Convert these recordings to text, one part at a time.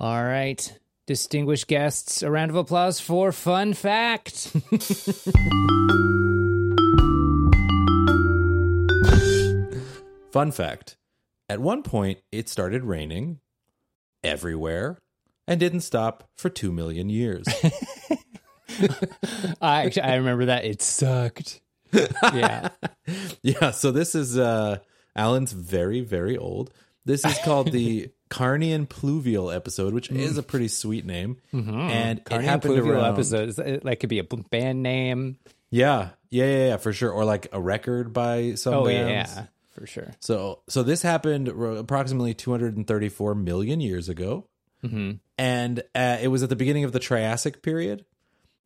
All right. Distinguished guests, a round of applause for Fun Fact. Fun fact at one point, it started raining everywhere and didn't stop for 2 million years. I actually I remember that. It sucked. Yeah. yeah, so this is uh Alan's very, very old. This is called the Carnian Pluvial episode, which is a pretty sweet name. And it Carnian happened Pluvial around. episodes. That could be a band name. Yeah, yeah, yeah, yeah, for sure. Or like a record by some Oh, bands. yeah. For sure. So, so this happened approximately 234 million years ago, Mm-hmm. and uh, it was at the beginning of the Triassic period,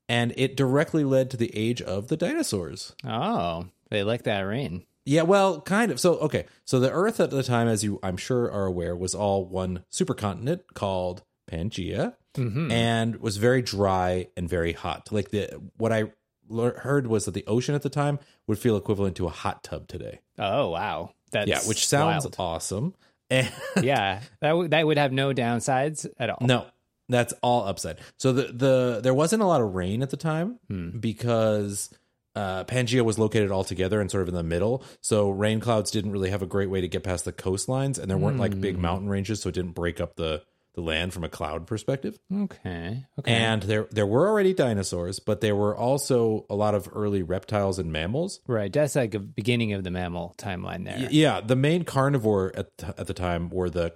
and it directly led to the age of the dinosaurs. Oh, they like that rain. Yeah, well, kind of. So, okay, so the Earth at the time, as you I'm sure are aware, was all one supercontinent called Pangea, mm-hmm. and was very dry and very hot. Like the what I lear- heard was that the ocean at the time would feel equivalent to a hot tub today. Oh, wow. That's yeah, which sounds wild. awesome. And yeah, that w- that would have no downsides at all. no, that's all upside. So the the there wasn't a lot of rain at the time hmm. because uh, Pangea was located all together and sort of in the middle. So rain clouds didn't really have a great way to get past the coastlines, and there weren't like big mountain ranges, so it didn't break up the the land from a cloud perspective. Okay. Okay. And there there were already dinosaurs, but there were also a lot of early reptiles and mammals. right. That's like a beginning of the mammal timeline there. Y- Yeah, the main carnivore at the, at the time were the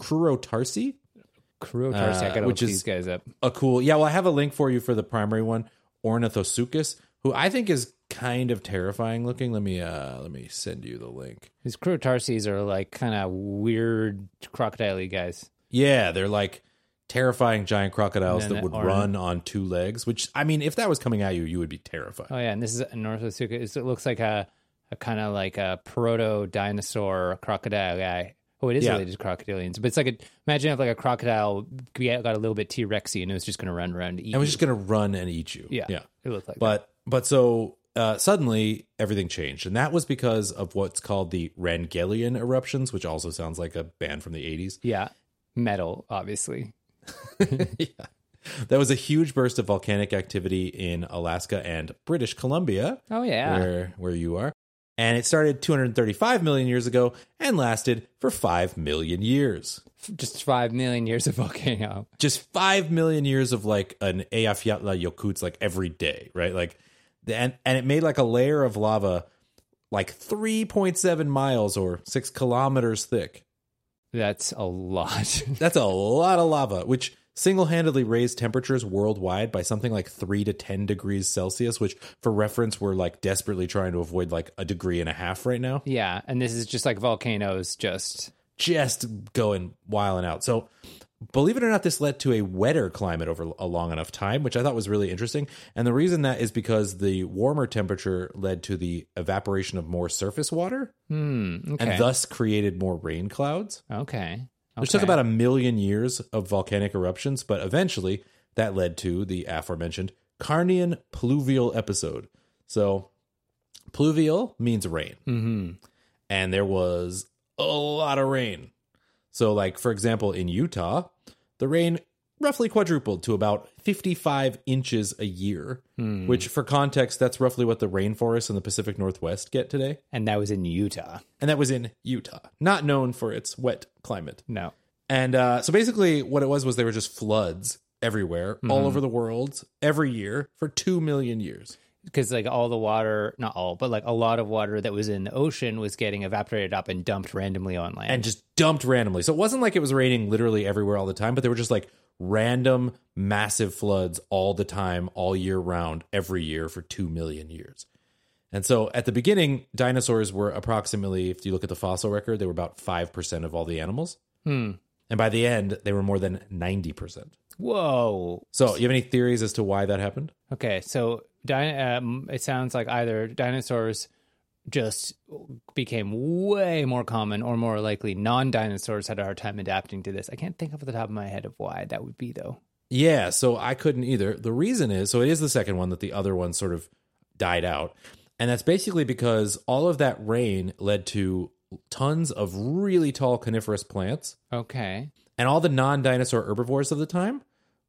Crurotarsi. Crurotarsi. I Uh, gotta which look is- these guys up. A cool, yeah. Well, I have a link for you for the primary one, Ornithosuchus, who I think is kind of terrifying looking. Let me uh let me send you the link. These Crurotarsis are like kind of weird crocodile guys. Yeah, they're like terrifying giant crocodiles that would orn- run on two legs. Which I mean, if that was coming at you, you would be terrified. Oh yeah, and this is an Ornithosuchus. It looks like a, a kind of like a proto dinosaur crocodile guy. Oh, it is Yeah. related to crocodilians, but it's like a imagine if like a crocodile got a little bit T Rexy and it was just going to run around and eat. and was just gonna run and eat you. yeah, yeah. it looked like. But but so uh, suddenly everything changed, and that was because of what's called the Wrangellian eruptions, which also sounds like a band from the eighties. yeah, metal, obviously. yeah. That was a huge burst of volcanic activity in Alaska and British Columbia, Oh yeah, where where you are. And it started 235 million years ago and lasted for 5 million years. just five million years of volcano. Just 5 million years of like an Eyjafjallajökull like every day, right? Like and and it made like a layer of lava like 3.7 miles or 6 kilometers thick. That's a lot. That's a lot of lava, which single handedly raised temperatures worldwide by something like three to 10 degrees Celsius, which for reference, we're like desperately trying to avoid like a degree and a half right now. yeah, and this is just like volcanoes. Just Just going wild and out. So, believe it or not, this led to a wetter climate over a long enough time, which I thought was really interesting. And the reason that is because the warmer temperature led to the evaporation of more surface water hmm. Okay. and thus created more rain clouds. okay. Which took about a million years of volcanic eruptions, but eventually that led to the aforementioned Carnian pluvial episode. So, pluvial means rain, hmm and there was a lot of rain. So, like, for example, in Utah, the rain roughly quadrupled to about 55 inches a year, Hmm. which, for context, that's roughly what the rainforests in the Pacific Northwest get today. And that was in Utah. And that was in Utah, not known for its wet climate. No. And uh, so basically, what it was was they were just floods everywhere, all over the world, every year for two million years. Because like all the water not all but like a lot of water that was in the ocean was getting evaporated up and dumped randomly on land And just dumped randomly. So it wasn't like it was raining literally everywhere all the time, but they were just like random, massive floods all the time, all year round, every year for two million years. And so at the beginning, dinosaurs were approximately, if you look at the fossil record, they were about 5% of all the animals. Hmm. And by the end, they were more than 90%. Whoa So you have any theories as to why that happened? okay so di- um, it sounds like either dinosaurs just became way more common or more likely non-dinosaurs had a hard time adapting to this i can't think off the top of my head of why that would be though Yeah, so I couldn't either. The reason is so it is the second one that the other one sort of died out. And that's basically because all of that rain led to tons of really tall coniferous plants. okay And all the non dinosaur herbivores of the time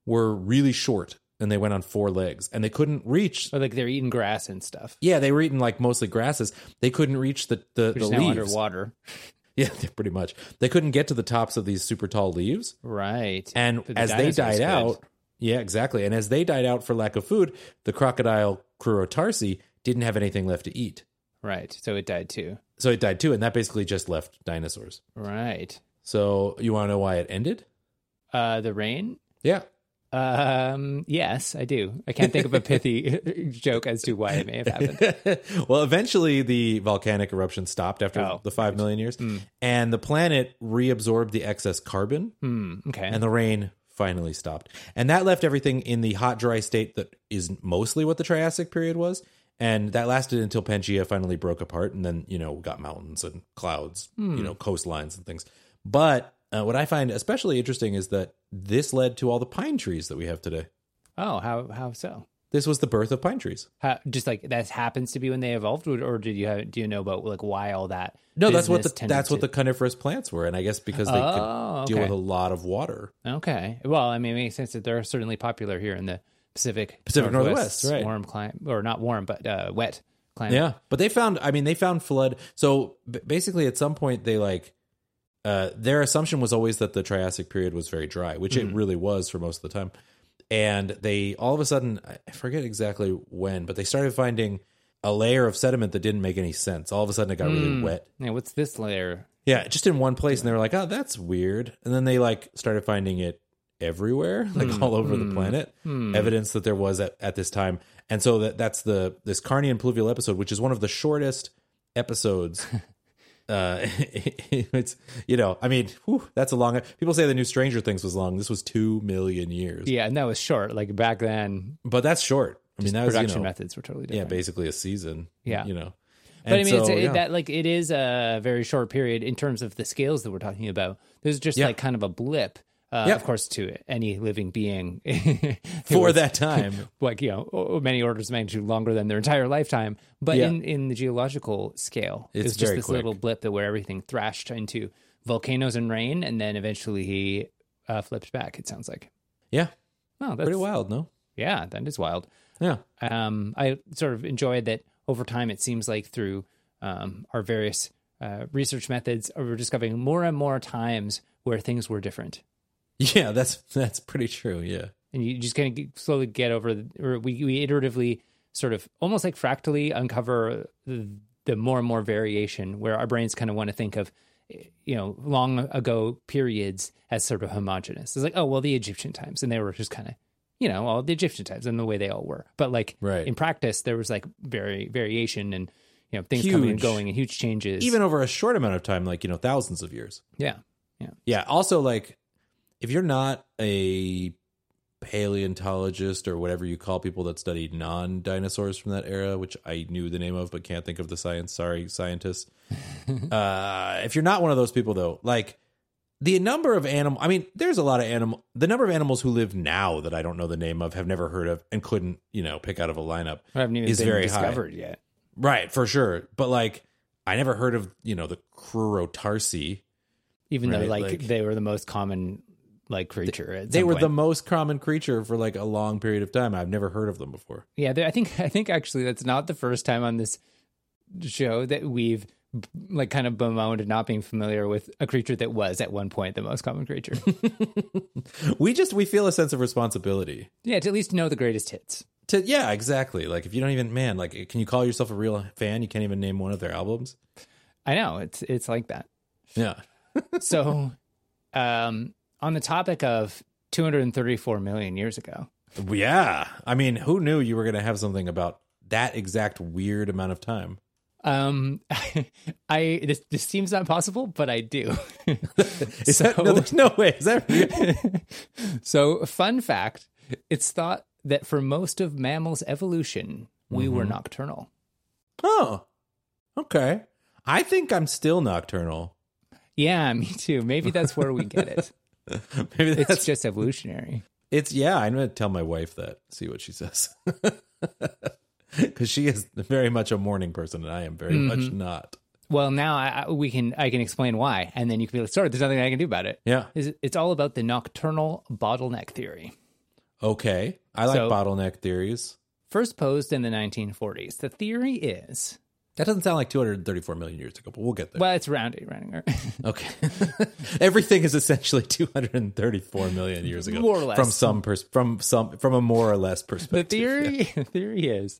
were really short and they went on four legs and they couldn't reach. Or like they're eating grass and stuff. Yeah, they were eating like mostly grasses. They couldn't reach the, the, Which the leaves. underwater. Yeah, pretty much. They couldn't get to the tops of these super tall leaves. Right. And the as they died could. out, yeah, exactly. And as they died out for lack of food, the crocodile Crurotarsi didn't have anything left to eat. Right. So it died too. So it died too. And that basically just left dinosaurs. Right. So you want to know why it ended? Uh, the rain. Yeah. Um, yes, I do. I can't think of a pithy joke as to why it may have happened. well, eventually the volcanic eruption stopped after Oh, the five million years, and the planet reabsorbed the excess carbon, Hmm, okay. and the rain finally stopped. And that left everything in the hot, dry state that is mostly what the Triassic period was. And that lasted until Pangea finally broke apart, and then you know got mountains and clouds, you know coastlines and things. But uh, what I find especially interesting is that this led to all the pine trees that we have today. oh, how how so? This was the birth of pine trees. How, just like that happens to be when they evolved, or, or did you have, do you know about like why all that? No, that's what the that's what the coniferous plants were, and I guess because they Oh, could deal okay. with a lot of water. Okay. Well, I mean, it makes sense that they're certainly popular here in the Pacific Pacific Northwest, right. warm climate, or not warm, but uh, wet climate. Yeah, but they found. I mean, they found flood. So b- basically, at some point, they like uh, their assumption was always that the Triassic period was very dry, which Mm-hmm. it really was for most of the time. And they all of a sudden, I forget exactly when, but they started finding a layer of sediment that didn't make any sense. All of a sudden, it got Mm. really wet. Yeah. What's this layer? Yeah, just in one place, and they were like, "Oh, that's weird." And then they like started finding it everywhere, like Hmm. all over the planet, evidence that there was at, at this time. And so that that's the this Carnian pluvial episode, which is one of the shortest episodes. uh, it's you know, I mean, whew, that's a long. People say the new Stranger Things was long. This was two million years, Yeah, and that was short. Like back then, but that's short. I mean, that was you production know, methods were totally different. yeah, basically a season. Yeah. you know. But I And mean, it's, so, it, yeah. that like it is a very short period in terms of the scales that we're talking about. There's just Yeah. like kind of a blip, uh, Yeah. of course, to any living being for was, that time. like you know, many orders of magnitude longer than their entire lifetime. But Yeah. in in the geological scale, It's it's just this quick. little blip that where everything thrashed into volcanoes and rain, and then eventually he uh, flipped back. It sounds like. Yeah, Oh, that's pretty wild, no? Yeah, that is wild Yeah, um, I sort of enjoyed that over time. It seems like through um, our various uh, research methods, uh, we're discovering more and more times where things were different, yeah, that's that's pretty true. Yeah. and you just kind of slowly get over. The, or we we iteratively sort of almost like fractally uncover the, the more and more variation, where our brains kind of want to think of. You know, long ago periods as sort of homogenous. It's like, oh well, the Egyptian times, and they were just kind of you know, all the Egyptian times and the way they all were. But like Right. in practice, there was like very variation and you know things coming and going and huge changes. Even over a short amount of time, like you know, thousands of years. yeah, yeah, Yeah. Also, like, if you're not a paleontologist or whatever you call people that studied non dinosaurs from that era, which I knew the name of but can't think of the science. Sorry, scientists. uh, if you're not one of those people, though, like the number of animal, I mean, there's a lot of animal. The number of animals who live now that I don't know the name of, have never heard of, and couldn't, you know, pick out of a lineup. I haven't even Is very high. yet. Right, for sure. But like, I never heard of you know the Crurotarsi. Even though like, like- they were the most common like creature. At They were point. the most common creature for like a long period of time. I've never heard of them before. yeah. they- I think I think actually that's not the first time on this show that we've like kind of bemoaned not being familiar with a creature that was at one point the most common creature. We just we feel a sense of responsibility. yeah, to at least know the greatest hits. To yeah, exactly. Like if you don't even man, like can you call yourself a real fan? You can't even name one of their albums. I know it's it's like that. Yeah. So, um, on the topic of 234 million years ago, Yeah. I mean, who knew you were going to have something about that exact weird amount of time? um, I this this seems not possible, but I do. Is that, no, there's no way. Is that real? so, fun fact: it's thought that for most of mammals' evolution, we were nocturnal. oh. Okay. I think I'm still nocturnal. Yeah, me too. Maybe that's where we get it. Maybe that's It's just evolutionary. It's yeah. I'm gonna tell my wife that. See what she says. Because she is very much a morning person, and I am very much mm-hmm. not. Well, now I, I- we can I can explain why, and then you can be like, "Sorry, there's nothing I can do about it." Yeah. Is it- It's all about the nocturnal bottleneck theory. Okay. I like So- bottleneck theories. First posed in the 1940s. The theory is That doesn't sound like 234 million years ago, but we'll get there. well, it's rounding, rounding. right? Okay. Everything is essentially 234 million years ago. More or less. From some pers- from some from a more or less the perspective. theory the theory is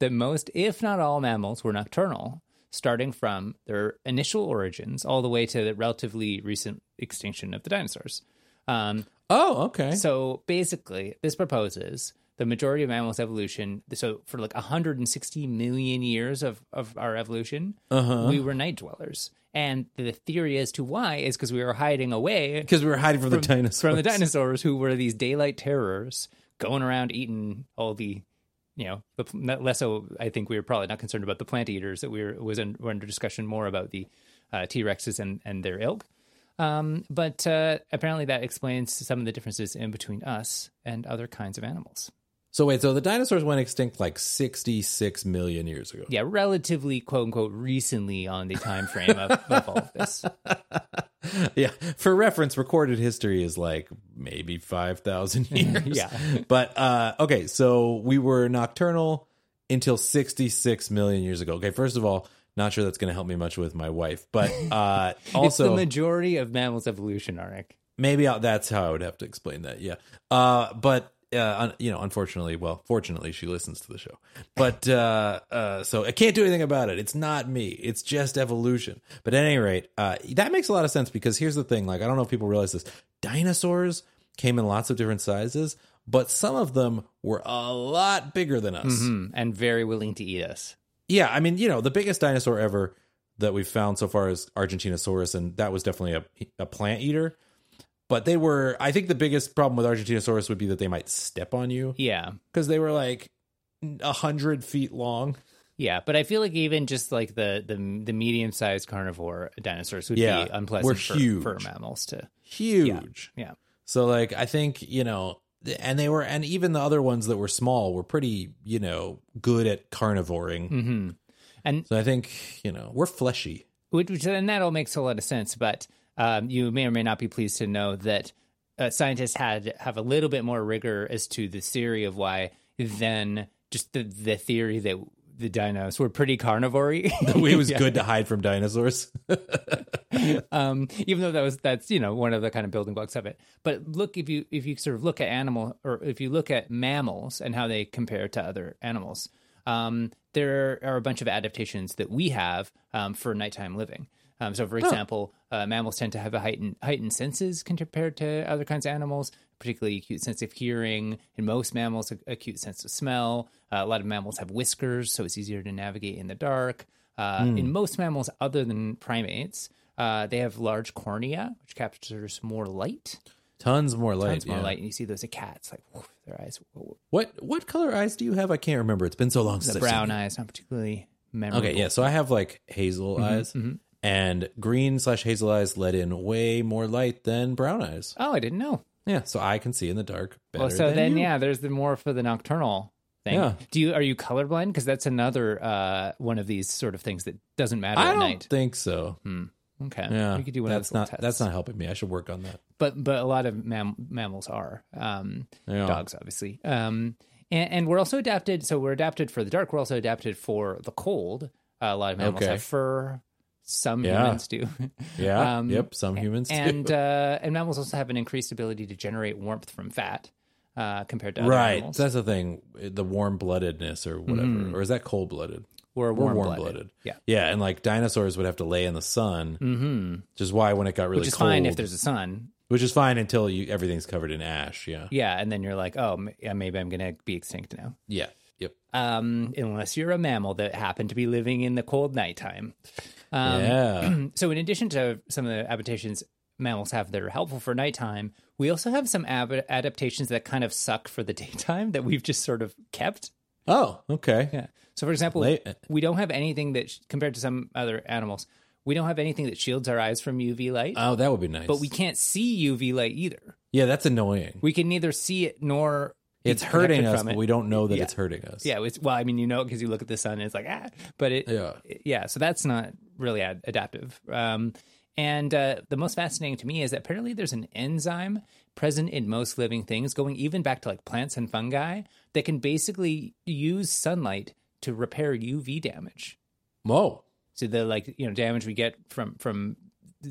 that most, if not all, mammals were nocturnal, starting from their initial origins all the way to the relatively recent extinction of the dinosaurs. Um, Oh, okay. So basically, this proposes the majority of mammals' evolution. So for like 160 million years of, of our evolution, Uh-huh. we were night dwellers. And the theory as to why is because we were hiding away Because we were hiding from, the dinosaurs. from the dinosaurs, who were these daylight terrors going around eating all the, you know, the, less so. I think we were probably not concerned about the plant eaters. That we were was in, were under discussion more about the uh, T Rexes and and their ilk. Um, but uh, apparently that explains some of the differences in between us and other kinds of animals. So wait, so the dinosaurs went extinct like 66 million years ago. Yeah, relatively quote unquote recently on the time frame of, of all of this. yeah. For reference, recorded history is like maybe 5,000 years. Yeah. But uh okay, so we were nocturnal until 66 million years ago. Okay, first of all, not sure that's going to help me much with my wife, but uh it's the majority of mammals' evolution, Arik. maybe I'll, that's how I would have to explain that. Yeah. Uh but uh, you know, unfortunately, well, fortunately, she listens to the show, but uh, uh, so I can't do anything about it. It's not me. It's just evolution. But at any rate, uh, that makes a lot of sense because here's the thing: like, I don't know if people realize this. Dinosaurs came in lots of different sizes, but some of them were a lot bigger than us. Mm, and very willing to eat us. Yeah, I mean, you know, the biggest dinosaur ever that we've found so far is Argentinosaurus, and that was definitely a, a plant eater. But they were, I think the biggest problem with Argentinosaurus would be that they might step on you Yeah. because they were like a hundred feet long. Yeah, but I feel like even just like the the, the medium sized carnivore dinosaurs would Yeah, be unpleasant we're for, huge. for mammals to. Huge. Yeah, So, like, I think, you know, and they were, and even the other ones that were small were pretty, you know, good at carnivoring. hmm and So I think, you know, we're fleshy. which, which and that all makes a lot of sense. But um, you may or may not be pleased to know that uh, scientists had have a little bit more rigor as to the theory of why than just the the theory that the dinos were pretty carnivory. it was good to hide from dinosaurs. um, even though that was that's you know one of the kind of building blocks of it. But look, if you if you sort of look at animal or if you look at mammals and how they compare to other animals, um, there are a bunch of adaptations that we have um, for nighttime living. Um, so, for example, uh, mammals tend to have a heightened heightened senses compared to other kinds of animals, particularly acute sense of hearing. In most mammals, a acute sense of smell. Uh, a lot of mammals have whiskers, so it's easier to navigate in the dark. Uh, In most mammals, other than primates, uh, they have large cornea, which captures more light. Tons more light. Tons more yeah. light, and you see those at cats, like woof, their eyes, What what color eyes do you have? I can't remember. It's been so long since the I've seen brown eyes, not particularly memorable. Okay, yeah. So I have like hazel Mm-hmm, eyes, and green slash hazel eyes let in way more light than brown eyes. Oh, I didn't know. Yeah, so I can see in the dark better. Well, so than then, you. yeah, there's the more for the nocturnal thing. Yeah. Do you are you colorblind? Because that's another uh, one of these sort of things that doesn't matter at night. I at don't night. think so. Hmm. Okay, Yeah, we could do one that's of those not tests. that's not helping me. I should work on that. but but a lot of mam- mammals are um, Yeah. dogs, obviously. Um, and, and we're also adapted. So we're adapted for the dark. We're also adapted for the cold. Uh, a lot of mammals Okay. have fur. Some Yeah. humans do. Yeah. Um, yep. Some humans and do. uh, and mammals also have an increased ability to generate warmth from fat uh, compared to other right. animals. That's the thing. The warm bloodedness or whatever, or is that cold blooded? We're warm-blooded. warm-blooded. Yeah. Yeah, and like dinosaurs would have to lay in the sun, mm-hmm. which is why when it got really Which is cold, fine if there's a sun. which is fine until you everything's covered in ash. Yeah, Yeah, and then you're like, oh, yeah, maybe I'm gonna be extinct now. yeah, yep, Um, unless you're a mammal that happened to be living in the cold nighttime. Um, yeah. So, in addition to some of the adaptations mammals have that are helpful for nighttime, we also have some ab- adaptations that kind of suck for the daytime that we've just sort of kept. Oh, okay. Yeah. So, for example, Late- we don't have anything that, sh- compared to some other animals, we don't have anything that shields our eyes from UV light, Oh, that would be nice. but we can't see UV light either. yeah, that's annoying. We can neither see it nor It's hurting us, but we don't know that Yeah. it's hurting us. Yeah, it's, well, I mean, you know, because you look at the sun, and it's like ah, but it, Yeah. yeah. So that's not really ad- adaptive. Um, and uh, the most fascinating to me is that apparently there's an enzyme present in most living things, going even back to like plants and fungi, that can basically use sunlight to repair UV damage. Whoa. So the like you know damage we get from from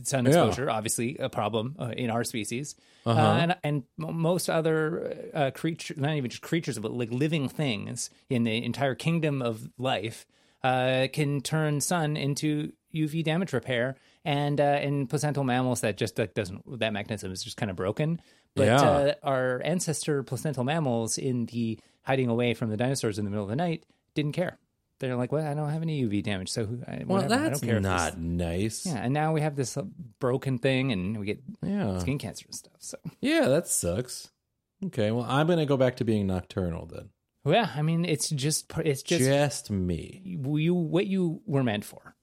sun Yeah. exposure, obviously a problem uh, in our species, Uh-huh. uh, and and most other uh, creatures, not even just creatures, but like living things in the entire kingdom of life, uh, can turn sun into UV damage repair. And uh, in placental mammals, that just like, doesn't that mechanism is just kind of broken. But Yeah. uh, our ancestor placental mammals in the hiding away from the dinosaurs in the middle of the night didn't care. They're like, well, I don't have any UV damage, so who- I, Well, whatever, I that's don't care not nice. yeah, and now we have this uh, broken thing, and we get Yeah. skin cancer and stuff. So, Yeah, that sucks. Okay, well, I'm to go back to being nocturnal then. well, yeah, I mean, it's just it's just Just me. you what you were meant for,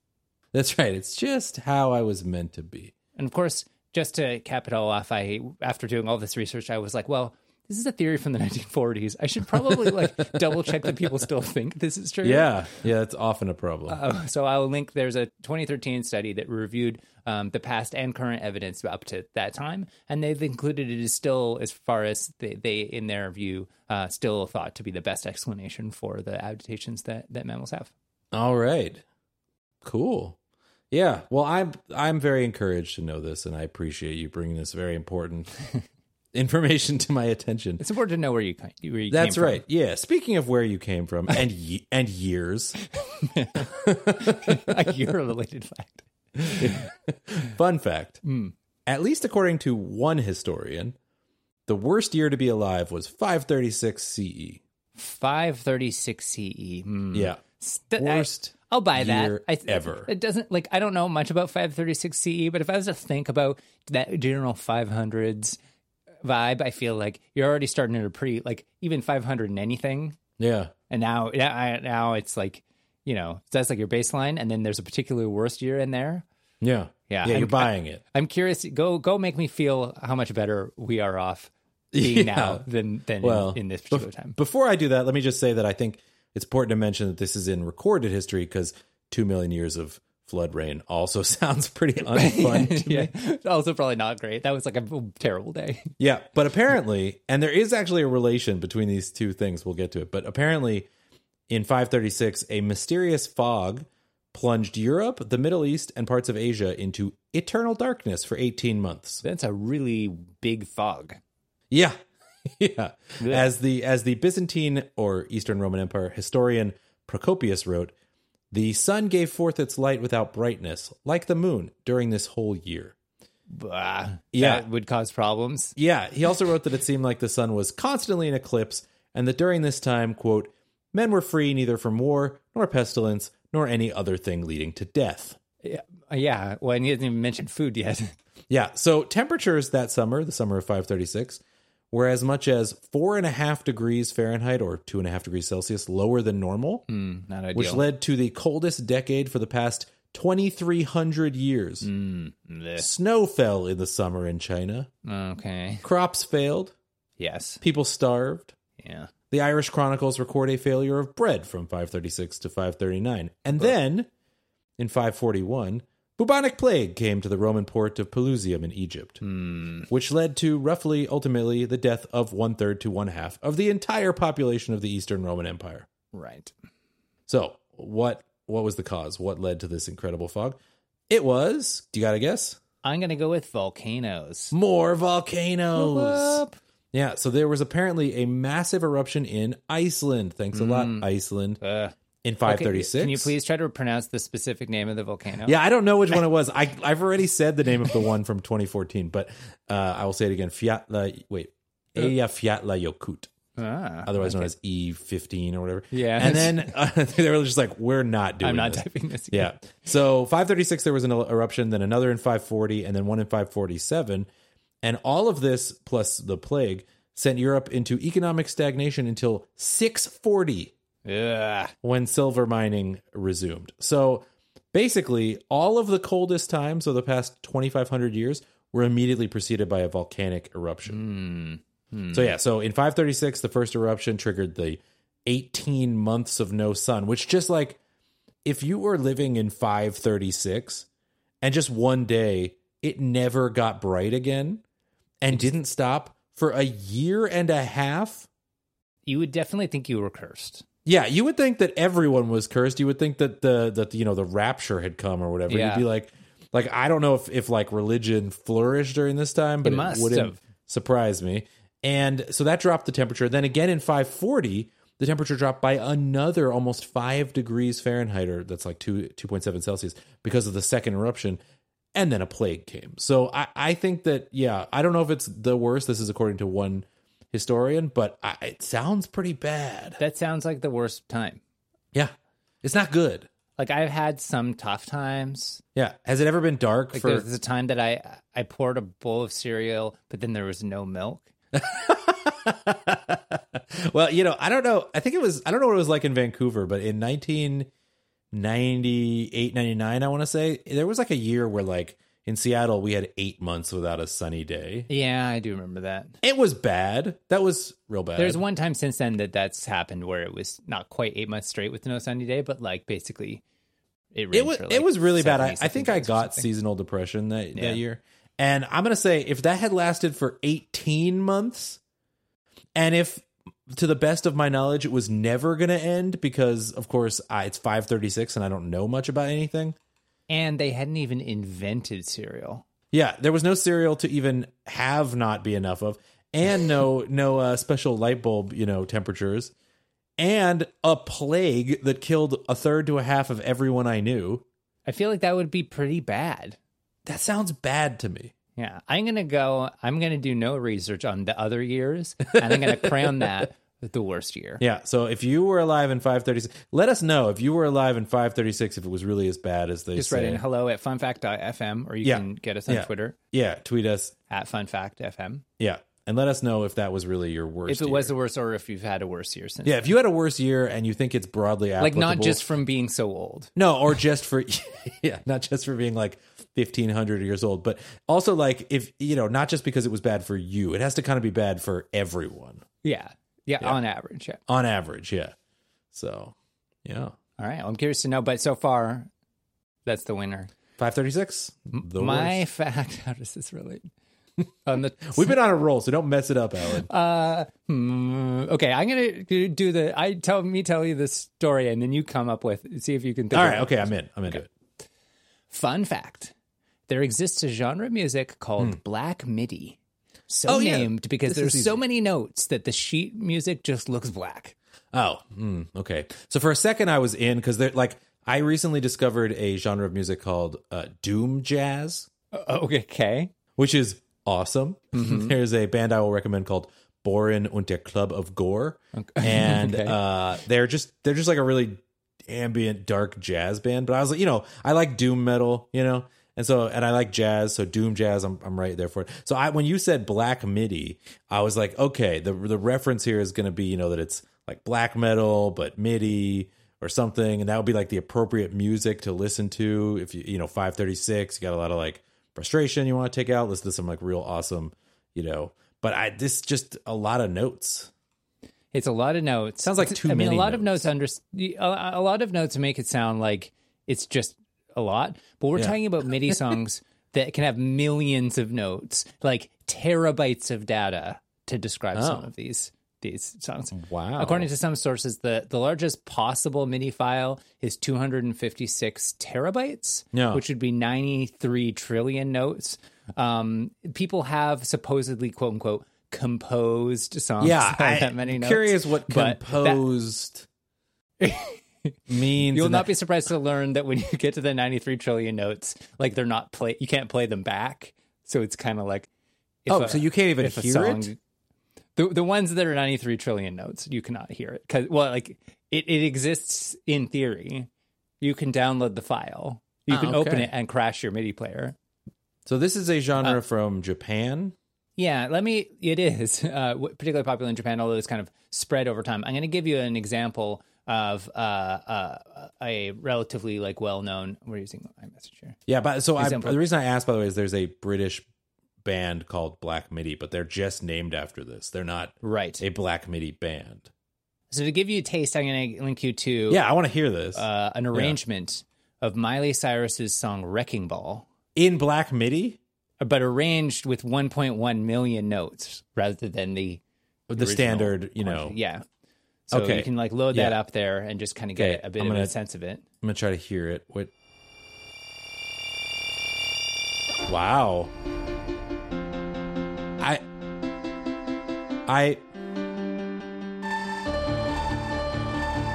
That's right. It's just how I was meant to be. and of course, just to cap it all off, I after doing all this research, I was like, well, this is a theory from the 1940s. I should probably like double check that people still think this is true. Yeah, yeah, that's often a problem. Uh, so I'll link. There's a 2013 study that reviewed um, the past and current evidence up to that time, and they've included it is still, as far as they, they in their view, uh, still thought to be the best explanation for the adaptations that that mammals have. All right. Cool. Yeah. Well, I'm I'm very encouraged to know this, and I appreciate you bringing this very important information to my attention. It's important to know where you where you That's came from. That's right. Yeah. Speaking of where you came from and ye- and years, a year related fact. fun fact. Hmm. At least according to one historian, the worst year to be alive was 536 CE. 536 CE. Hmm. Yeah. St- I- Worst I'll buy that. I, ever. It doesn't like I don't know much about 536 CE, but if I was to think about that general 500s vibe, I feel like you're already starting at a pretty like even 500 and anything, Yeah. and now now now it's like you know that's like your baseline, and then there's a particularly worst year in there. Yeah. Yeah, Yeah. I'm- You're buying it. I'm curious. Go go make me feel how much better we are off being Yeah. now than than Well, in, in this particular bef- time. Before I do that, let me just say that I think it's important to mention that this is in recorded history because two million years of flood rain also sounds pretty unfun. to me. yeah, also probably not great. That was like a terrible day. Yeah, but apparently, and there is actually a relation between these two things. We'll get to it. But apparently, in 536, a mysterious fog plunged Europe, the Middle East, and parts of Asia into eternal darkness for 18 months. That's a really big fog. Yeah. yeah. As the as the Byzantine or Eastern Roman Empire historian Procopius wrote, the sun gave forth its light without brightness, like the moon, during this whole year. Bah, Yeah. that would cause problems. Yeah, he also wrote that it seemed like the sun was constantly in eclipse, and that during this time, quote, men were free neither from war, nor pestilence, nor any other thing leading to death. Yeah, uh, yeah. Well, and he hasn't even mentioned food yet. Yeah, so temperatures that summer, the summer of 536, were as much as four and a half degrees Fahrenheit or two and a half degrees Celsius lower than normal, Hmm, not ideal. which led to the coldest decade for the past 2,300 years. Blech. Snow fell in the summer in China, Okay. crops failed, Yes. people starved. Yeah. The Irish Chronicles record a failure of bread from 536 to 539. And then, in 541, bubonic plague came to the Roman port of Pelusium in Egypt, which led to roughly, ultimately, the death of one third to one half of the entire population of the Eastern Roman Empire. Right. So, what what was the cause? What led to this incredible fog? It was, do you got to guess? I'm gonna go with volcanoes. More volcanoes. Whoop. Yeah, so there was apparently a massive eruption in Iceland. Thanks a lot, Iceland. Uh, in okay, 536. Can you please try to pronounce the specific name of the volcano? Yeah, I don't know which one it was. I I've already said the name of the one from 2014, but uh, I will say it again. Fiatla, wait, Eyjafjallajökull, Yokut, Ah, otherwise known as E15 or whatever. Yeah. and then uh, they were just like, "We're not doing. I'm not this. typing this. Yeah. So 536 there was an eruption, then another in 540, and then one in 547, and all of this plus the plague sent Europe into economic stagnation until 640 Ugh. when silver mining resumed. So basically, all of the coldest times of the past 2,500 years were immediately preceded by a volcanic eruption. Hmm. Hmm. So yeah, so in 536, the first eruption triggered the 18 months of no sun, which just like if you were living in 536 and just one day it never got bright again and didn't stop for a year and a half. You would definitely think you were cursed. Yeah, you would think that everyone was cursed. You would think that the that you know the rapture had come or whatever. Yeah. You'd be like, like I don't know if if like religion flourished during this time, but It it, wouldn't have. surprise me. And so that dropped the temperature. Then again in 540, the temperature dropped by another almost five degrees Fahrenheit, or that's like two two point seven Celsius, because of the second eruption. And then a plague came. So I, I think that yeah, I don't know if it's the worst. This is according to one historian, but I, it sounds pretty bad. That sounds like the worst time. Yeah, it's not good. Like I've had some tough times. Yeah, has it ever been dark Like for? there was a time that I I poured a bowl of cereal, but then there was no milk. well, you know, I don't know. I think it was. I don't know what it was like in Vancouver, but in 1998, 99, I want to say there was like a year where, like in Seattle, we had eight months without a sunny day. Yeah, I do remember that. It was bad. That was real bad. There's one time since then that that's happened where it was not quite eight months straight with no sunny day, but like basically it it was like, it was really bad. I, I think I got seasonal depression that Yeah. that year, and I'm gonna say if that had lasted for 18 months, and if to the best of my knowledge it was never gonna end because of course I, it's 5:36 and I don't know much about anything. And they hadn't even invented cereal. Yeah, there was no cereal to even have not be enough of, and no no uh, special light bulb you know temperatures, and a plague that killed a third to a half of everyone I knew. I feel like that would be pretty bad. That sounds bad to me. Yeah, I'm gonna go. I'm gonna do no research on the other years, and I'm gonna crown that the worst year. Yeah. So if you were alive in 536, let us know if you were alive in 536 if it was really as bad as they Just say. write in hello at funfact.fm, or you Yeah. can get us on Yeah. Twitter Yeah, tweet us. at funfactfm. Yeah, and let us know if that was really your worst. Year. If it was the worst, or if you've had a worse year since. yeah, if you had a worse year and you think it's broadly applicable, like not just from being so old. no, or just for yeah, not just for being like 1500 years old, but also like if you know, not just because it was bad for you, it has to kind of be bad for everyone Yeah. Yeah, on average. Yeah. on average. Yeah. So, yeah, All right. Well, I'm curious to know, but so far, that's the winner. 536. The My worst. fact. How does this relate? on the We've been on a roll, so don't mess it up, Alan. Uh, hmm, okay, I'm gonna do do the. I tell me tell you the story, and then you come up with see if you can. Think All it. okay, I'm in. I'm into it. Fun fact: There exists a genre of music called black MIDI, so Oh, yeah. named because This there's so many notes that the sheet music just looks black. Oh, mm, okay. So for a second, I was in because they're like I recently discovered a genre of music called uh, doom jazz, Uh, okay, which is awesome. Mm-hmm. There's a band I will recommend called Bohren und der Club of Gore, and Okay. uh, they're just they're just like a really ambient dark jazz band. But I was like, you know, I like doom metal, you know. And so, and I like jazz, so doom jazz, I'm I'm right there for it. So I, when you said black MIDI, I was like, okay, the the reference here is going to be, you know, that it's like black metal but MIDI or something, and that would be like the appropriate music to listen to if you you know 536, you got a lot of like frustration you want to take out, listen to some like real awesome, you know. But I this just a lot of notes. it's a lot of notes. Sounds like too I mean, many a lot of notes. notes. Under a, a lot of notes make it sound like it's just a lot, but we're Yeah. talking about MIDI songs that can have millions of notes, like terabytes of data to describe some Oh. of these these songs. Wow. According to some sources, the, the largest possible MIDI file is 256 terabytes, Yeah. which would be 93 trillion notes. Um, people have supposedly, quote unquote, composed songs yeah, I, that many notes. curious what but that- composed means. You'll not that- be surprised to learn that when you get to the 93 trillion notes, like they're not play, you can't play them back. So it's kind of like, Oh, a- so you can't even hear song- it? The the ones that are 93 trillion notes, you cannot hear it because well, like it, it exists in theory. You can download the file. You Ah, can open it and crash your MIDI player. So this is a genre Uh, from Japan. Yeah, let me. It is uh, particularly popular in Japan, although it's kind of spread over time. I'm going to give you an example of uh, uh, a relatively like well-known. We're using iMessage here. Yeah, but so I, the reason I asked, by the way, is there's a British band called Black Midi, but they're just named after this. They're not Right. a Black Midi band. So to give you a taste, I'm going to link you to Yeah, I want to hear this uh, an arrangement of Miley Cyrus's song "Wrecking Ball," in Black Midi. but arranged with 1.1 million notes rather than the The original standard, you know. yeah. So Okay. you can like load that Yeah. up there and just kind of get Okay, a bit I'm of gonna- a sense of it. I'm gonna try to hear it. What? Wow. I. I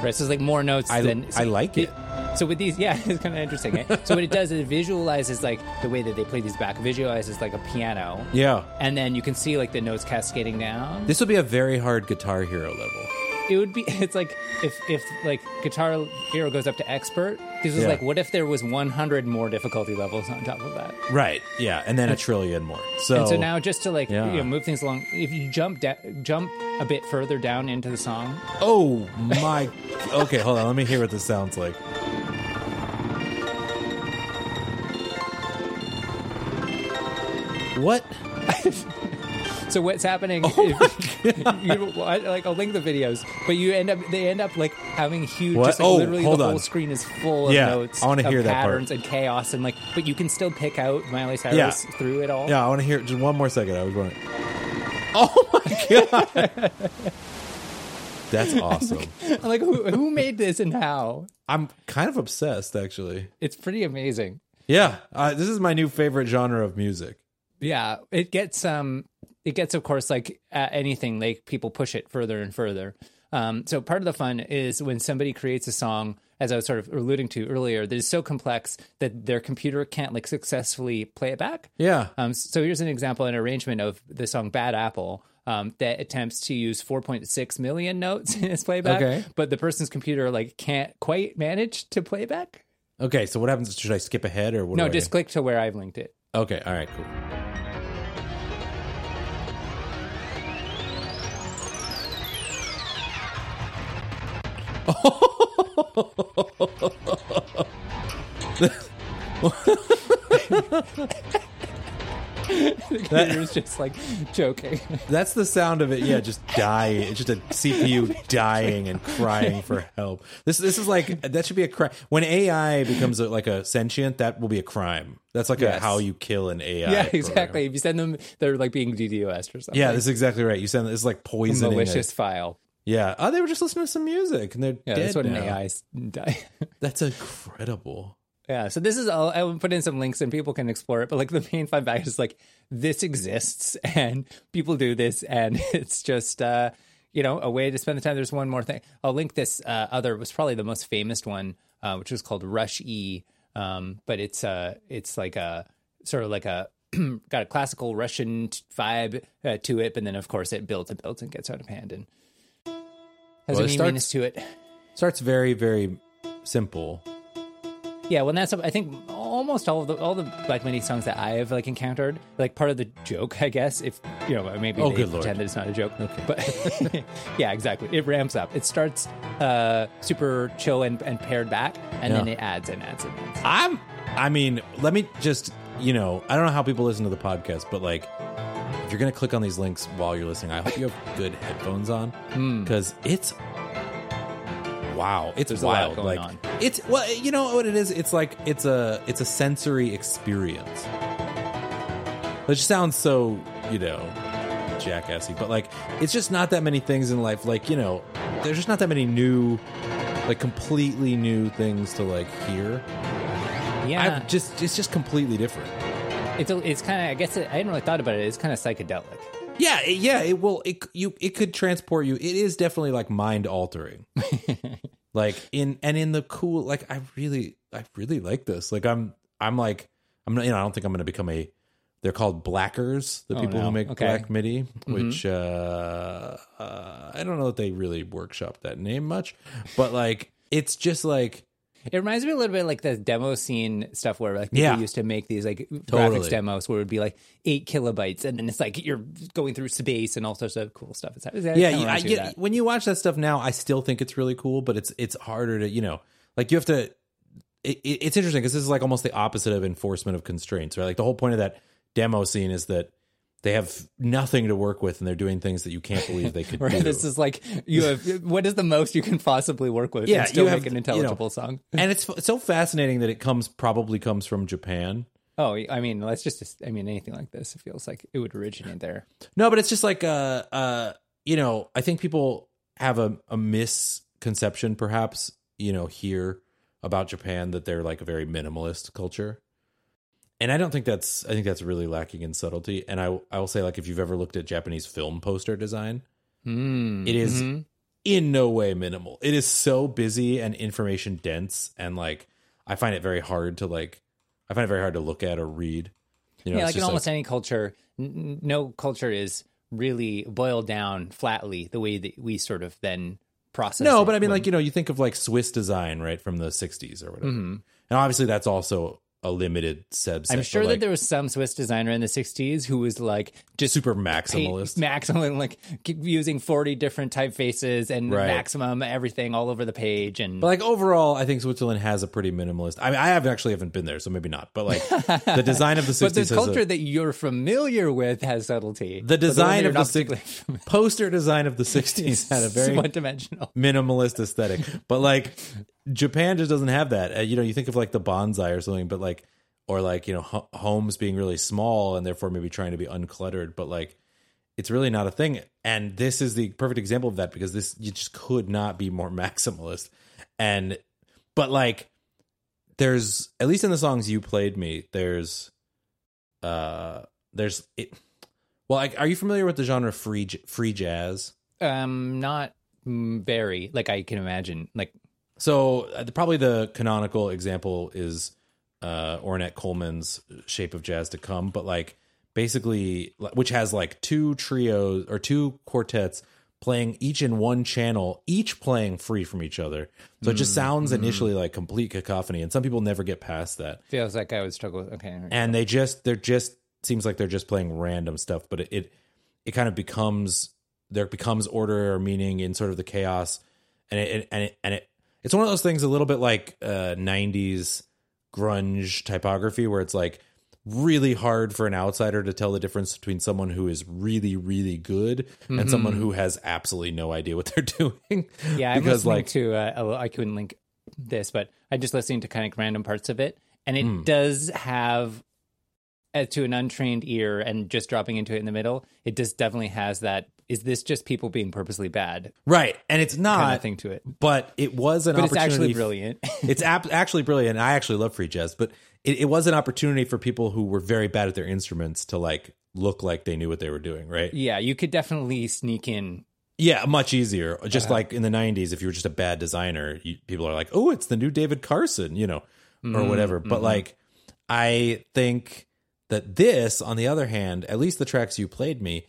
Right, so it's like more notes I, than I like it. So with these, yeah, it's kind of interesting. eh? so what it does is it visualizes like the way that they play these back, visualizes like a piano, Yeah. and then you can see like the notes cascading down. This would be a very hard Guitar Hero level. It would be. It's like if if like Guitar Hero goes up to expert. This was Yeah. like, what if there was 100 more difficulty levels on top of that? Right. Yeah, and then a trillion more. So, And so now, just to like Yeah. you know, move things along, if you jump da- jump a bit further down into the song, oh my. Okay, hold on. Let me hear what this sounds like. What? So what's happening? Oh is, you, I- like I'll link the videos, but you end up they end up like having huge. What? Just like Oh, literally hold the whole screen is full of Yeah, notes. I wanna of hear that part. patterns and chaos and like, but you can still pick out Miley Cyrus Yeah. through it all. Yeah, I want to hear just one more second. I was going. Oh my god, that's awesome. I'm like, who, who made this and how? I'm kind of obsessed, actually. It's pretty amazing. Yeah, uh, this is my new favorite genre of music. Yeah, it gets um, it gets of course like anything like people push it further and further. Um, so part of the fun is when somebody creates a song, as I was sort of alluding to earlier, that is so complex that their computer can't like successfully play it back. Yeah, Um, so here's an example, an arrangement of the song "Bad Apple." Um, that attempts to use 4.6 million notes in its playback, Okay. but the person's computer like can't quite manage to play back. Okay, so what happens? Should I skip ahead or what? No, do I- just click to where I've linked it. okay. All right, cool. The computer's just like joking. That's the sound of it. Yeah, just dying. It's just a CPU dying and crying for help. This this is like that should be a crime. When AI becomes a, like a sentient, that will be a crime. That's like a, how you kill an AI. yeah, program. exactly. If you send them, they're like being DDoS or something. Yeah, this is exactly right. You send this is like poisoning. a- malicious file. Yeah. Oh, they were just listening to some music and they're Yeah, dead that's what now. an AI die. That's incredible. yeah, so this is all. I will put in some links and people can explore it. But like the main fun fact is like this exists and people do this, and it's just uh, you know a way to spend the time. There's one more thing. I'll link this uh, other was probably the most famous one, uh, which was called Rush E. Um, but it's uh, it's like a sort of like a got a classical Russian vibe uh, to it, but then of course it builds and builds and gets out of hand and has Well, a it mean starts- meanness to it. Starts very very simple. Yeah, well, that's I think almost all of the all the Black Midi songs that I have like encountered, like part of the joke, I guess. If you know, maybe Oh, they good lord. pretend that it's not a joke. Okay, but yeah, exactly. It ramps up. It starts uh, super chill and, and pared back, and then it adds and adds and adds. I'm I mean, let me just, you know, I don't know how people listen to the podcast, but like if you're going to click on these links while you're listening, I hope you have good headphones on cuz it's wow, it's Hmm. There's a lot wild. going like on. it's well, you know what it is? It's like it's a it's a sensory experience. Which sounds so, you know, jackassy, but like it's just not that many things in life like, you know, there's just not that many new like completely new things to like hear. Yeah, I just it's just completely different. It's a, it's kind of I guess it, I hadn't really thought about it. It's kind of psychedelic. Yeah, it- yeah, it will it you it could transport you. It is definitely like mind altering. like in and in the cool like I really I really like this. Like I'm I'm like I'm not you know I don't think I'm going to become a they're called blackers, the Oh, people no. who make Okay. Mm-hmm. black MIDI, which uh, uh I don't know that they really workshop that name much, but like it's just like It reminds me a little bit like the demo scene stuff where like people Yeah. used to make these like Totally. graphics demos where it would be like eight kilobytes and then it's like you're going through space and all sorts of cool stuff. It's, it yeah, you, I, that. when you watch that stuff now, I still think it's really cool, but it's it's harder to you know like you have to. It, it- it's interesting because this is like almost the opposite of enforcement of constraints, right? Like the whole point of that demo scene is that they have nothing to work with and they're doing things that you can't believe they could Or do. this is like you have what is the most you can possibly work with Yeah, and still you have- make an you know, intelligible song? and it's it's so fascinating that it comes probably comes from Japan. Oh, I mean, let's just I mean anything like this, it feels like it would originate there. No, but it's just like uh uh you know, I think people have a, a misconception perhaps, you know, here about Japan that they're like a very minimalist culture. And I don't think that's I think that's really lacking in subtlety. And I I will say like if you've ever looked at Japanese film poster design, Mm, it is mhm. in no way minimal. It is so busy and information dense and like I find it very hard to like I find it very hard to look at or read. You know, yeah, like in almost any culture, n- no culture is really boiled down flatly the way that we sort of then process. No, but I mean, when- like you know, you think of like Swiss design, right, from the '60s or whatever, Mhm. and obviously that's also a limited subset. I'm sure like, that there was some Swiss designer in the '60s who was like just super paint- maximalist. like using 40 different typefaces and Right. maximum everything all over the page. And but like overall, I think Switzerland has a pretty minimalist. I mean, I have actually haven't been there, so maybe not. But like the design of the '60s, but the culture a, that you're familiar with has subtlety. the design that of the six, poster design of the '60s had a very one dimensional. minimalist aesthetic. But like Japan just doesn't have that. Uh, you know, you think of like the bonsai or something, but like or like you know ho- homes being really small and therefore maybe trying to be uncluttered, but like it's really not a thing. And this is the perfect example of that because this you just could not be more maximalist. And but like there's at least in the songs you played me, there's uh there's it well, like, are you familiar with the genre free free jazz? Um, not very like I can imagine. Like So uh, probably the canonical example is uh, Ornette Coleman's "Shape of Jazz to Come," but like basically, which has like two trios or two quartets playing each in one channel, each playing free from each other. So it just sounds initially like complete cacophony, and some people never get past that. feels like I would struggle. with Okay, And they just they're just seems like they're just playing random stuff, but it it, it kind of becomes there becomes order or meaning in sort of the chaos, and it, it and it and it it's one of those things a little bit like uh, '90s grunge typography, where it's like really hard for an outsider to tell the difference between someone who is really really good and someone who has absolutely no idea what they're doing. Yeah, I'm because like to. Uh, I couldn't link this, but i'm just listening to kind of random parts of it, and it Hmm. does have, to an untrained ear, and just dropping into it in the middle, it just definitely has that. Is this just people being purposely bad right, and it's kind not, of thing to it? but it was an But it's opportunity actually brilliant. it's ap- actually brilliant. I actually love free jazz, but it, it was an opportunity for people who were very bad at their instruments to like look like they knew what they were doing, right? yeah, you could definitely sneak in. Yeah, much easier. Just Uh-huh. like in the '90s, if you were just a bad designer, you, people are like, "Oh, it's the new David Carson," you know, or Mm-hmm, whatever. But like, I think that this, on the other hand, at least the tracks you played me,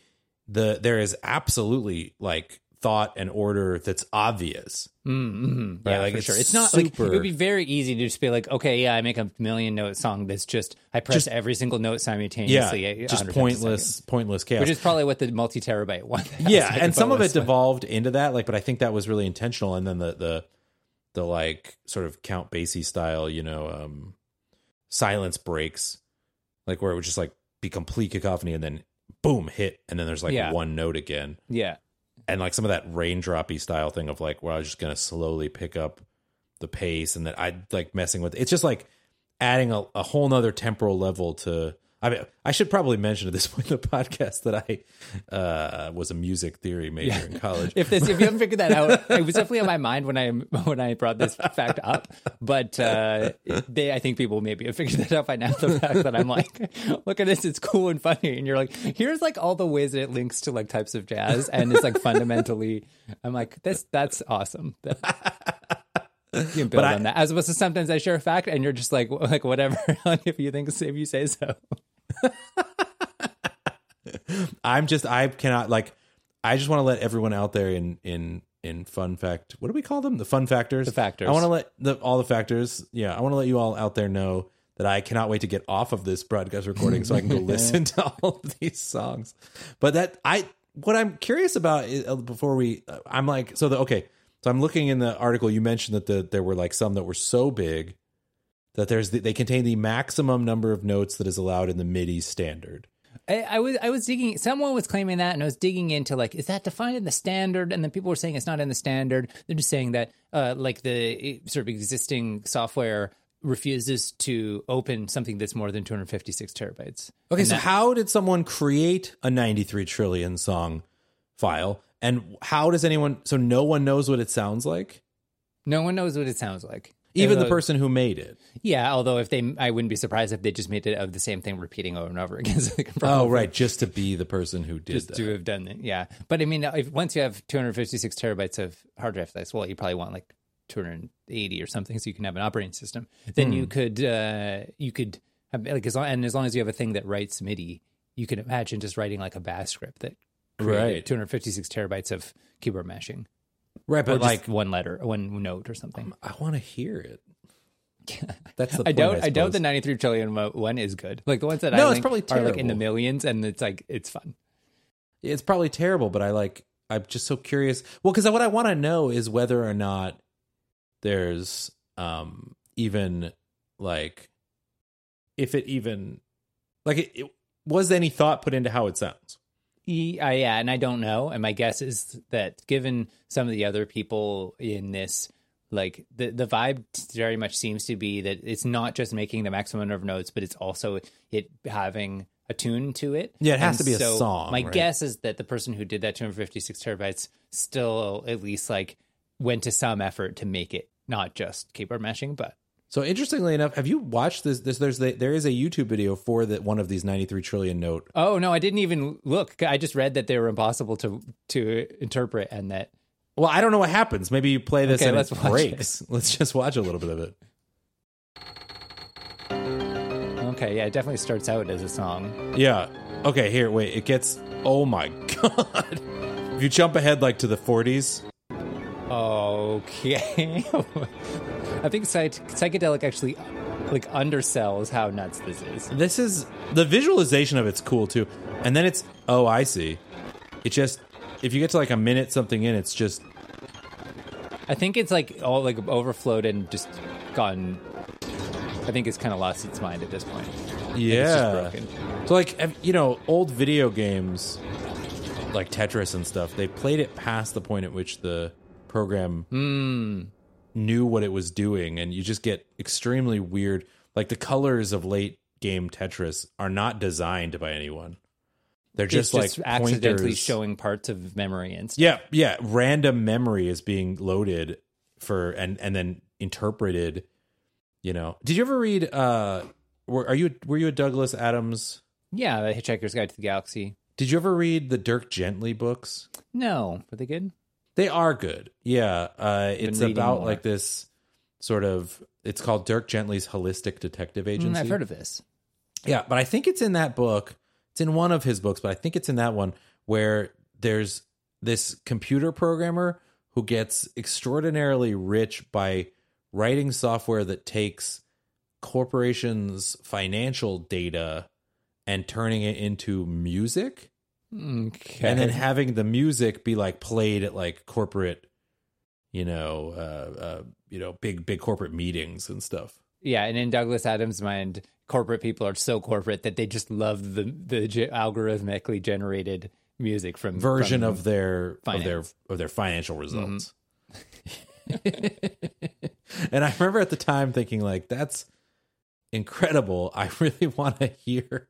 the there is absolutely like thought and order that's obvious. Mm-hmm. Right, Yeah, like, for it's sure. It's not like it would be very easy to just be like, okay, yeah, I make a million note song that's just I press Just- every single note simultaneously. 100 just pointless, pointless chaos. which is probably what the multi terabyte one. yeah and some of it devolved into that like but i think that was really intentional and then the the the like sort of count basie style you know um silence breaks like where it would just like be complete cacophony and then boom hit and then there's like Yeah. one note again Yeah, and like some of that raindroppy style thing of like where i was just gonna slowly pick up the pace and that i like messing with it's just like adding a, a whole nother temporal level to I mean, I should probably mention at this point in the podcast that I uh, was a music theory major in college. if this if you haven't figured that out, it was definitely on my mind when I when I brought this fact up. But uh, they, I think people maybe have figured that out by now. The fact that I'm like, look at this, it's cool and funny, and you're like, here's like all the ways that it links to like types of jazz, and it's like fundamentally, I'm like, this that's awesome. That, you can build I- on that. As opposed to sometimes I share a fact, and you're just like, like whatever. if you think, if you say so. I'm just I cannot like I just want to let everyone out there in in in fun fact what do we call them? The fun factors? The factors. I want to let the all the factors yeah I want to let you all out there know that I cannot wait to get off of this broadcast recording so I can go listen to all of these songs. But that I what I'm curious about is, uh, before we uh, I'm like so the okay so I'm looking in the article you mentioned that the there were like some that were so big that there's the, they contain the maximum number of notes that is allowed in the MIDI standard I, I was I was digging. Someone was claiming that, and I was digging into like, is that defined in the standard? And then people were saying it's not in the standard. They're just saying that, uh, like the sort of existing software refuses to open something that's more than 256 terabytes. Okay, And so that- how did someone create a 93 trillion song file? And how does anyone so no one knows what it sounds like? no one knows what it sounds like. Even the Uh, person who made it. Yeah, although if they, I wouldn't be surprised if they just made it of the same thing repeating over and over again. So Oh, right, just to be the person who did just that. to have done it. Yeah, but I mean, if once you have 256 terabytes of hard drive space, well, you probably want like 280 or something, so you can have an operating system. Then Hmm. you could, uh, you could have like as long and as long as you have a thing that writes MIDI, you can imagine just writing like a Bash script that created Right. 256 terabytes of keyboard mashing, right, but just like one letter, one note, or something. I want to hear it. That's the I point, doubt. I, doubt the ninety-three trillion one is good. Like the ones that No, I it's probably are like in the millions, and it's like it's fun. It's probably terrible, but I like. I'm just so curious. Well, because what I want to know is whether or not there's um even like if it even like it, it was any thought put into how it sounds. Ye- yeah, and I don't know. And my guess is that given some of the other people in this, like the the vibe very much seems to be that it's not just making the maximum number of notes, but it's also it having a tune to it. Yeah, it has And to be a song, My right? guess is that the person who did that 256 terabytes still at least like went to some effort to make it not just keyboard mashing, but So interestingly enough, have you watched this? This there's the, there is a YouTube video for that one of these 93 trillion note. oh no, I didn't even look. I just read that they were impossible to to interpret, and that Well, I don't know what happens. Maybe you play this Okay, and let's it watch breaks. Let's just watch a little bit of it. okay, yeah, it definitely starts out as a song. Yeah. Okay, here, wait. It gets Oh my god. if you jump ahead like to the 40s, Okay. I think psych- psychedelic actually like undersells how nuts this is. this is the visualization of it's cool too. And then it's oh, I see. It just if you get to like a minute something in, it's just I think it's like all like overflowed and just gone. I think it's kind of lost its mind at this point. yeah. It's just broken. So like you know, old video games like Tetris and stuff, they played it past the point at which the program Hmm. Knew what it was doing and you just get extremely weird like the colors of late game Tetris are not designed by anyone. They're just, just like accidentally pointers. showing parts of memory and stuff. Yeah, yeah, random memory is being loaded for and and then interpreted, you know. Did you ever read uh were are you were you a Douglas Adams Yeah, the Hitchhiker's Guide to the Galaxy. Did you ever read the Dirk Gently books? No, were they good? They are good. Yeah, uh, it's reading about more. like this sort of. It's called Dirk Gently's Holistic Detective Agency. Mm, I've heard of this. Yeah, but I think it's in that book. It's in one of his books, but I think it's in that one where there's this computer programmer who gets extraordinarily rich by writing software that takes corporations' financial data and turning it into music Okay. and then having the music be like played at like corporate you know uh uh you know big big corporate meetings and stuff. Yeah, and in Douglas Adams' mind, corporate people are so corporate that they just love the the ge- algorithmically generated music from version from- of their of their of their financial results. And i remember at the time thinking like that's incredible. I really want to hear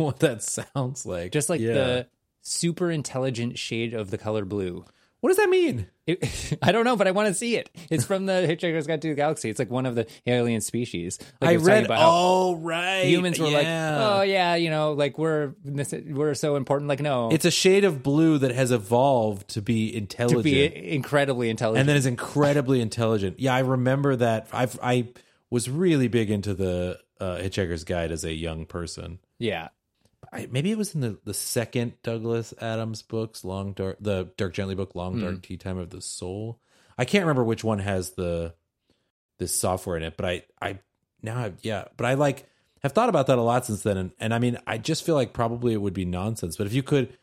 what that sounds like just like Yeah. the super intelligent shade of the color blue. what does that mean It, I don't know, but I want to see it. It's from the Hitchhiker's Guide to the Galaxy. It's like one of the alien species. Like i it was talking read about oh right humans were like, oh yeah, you know, like we're we're so important. Like no, it's a shade of blue that has evolved to be intelligent, to be incredibly intelligent. and then is incredibly intelligent. Yeah, I remember that. I've I was really big into the uh, Hitchhiker's Guide as a young person. yeah, I, maybe it was in the, the second Douglas Adams books, Long Dark, the Dirk Gently book, Long. Dark hmm. Tea Time of the Soul. I can't remember which one has the this software in it, but I I now I, yeah, but I like have thought about that a lot since then, and, and I mean I just feel like probably it would be nonsense, but if you could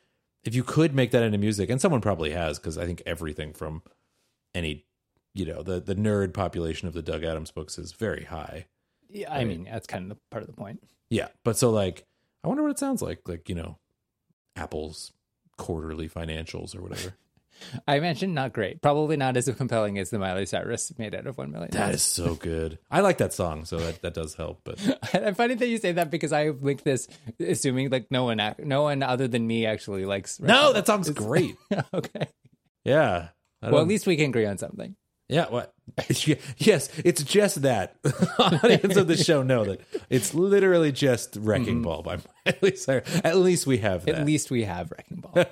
if you could make that into music, and someone probably has, because I think everything from any you know the the nerd population of the Doug Adams books is very high. yeah. I mean, that's kind of the part of the point. Yeah, but so like I wonder what it sounds like. Like you know, Apple's quarterly financials or whatever. I mentioned not great. Probably not as compelling as the Miley Cyrus made out of one million. That is so good. I like that song, so that, that does help. But I'm funny that you say that because I linked this, assuming like no one, no one other than me actually likes. no, that song's great. okay. Yeah. Well, at least we can agree on something. Yeah. What? yes, it's just that. Audience of the show know that it's literally just "Wrecking mm-hmm. Ball" by Miley Cyrus. At least we have that. At least we have Wrecking Ball.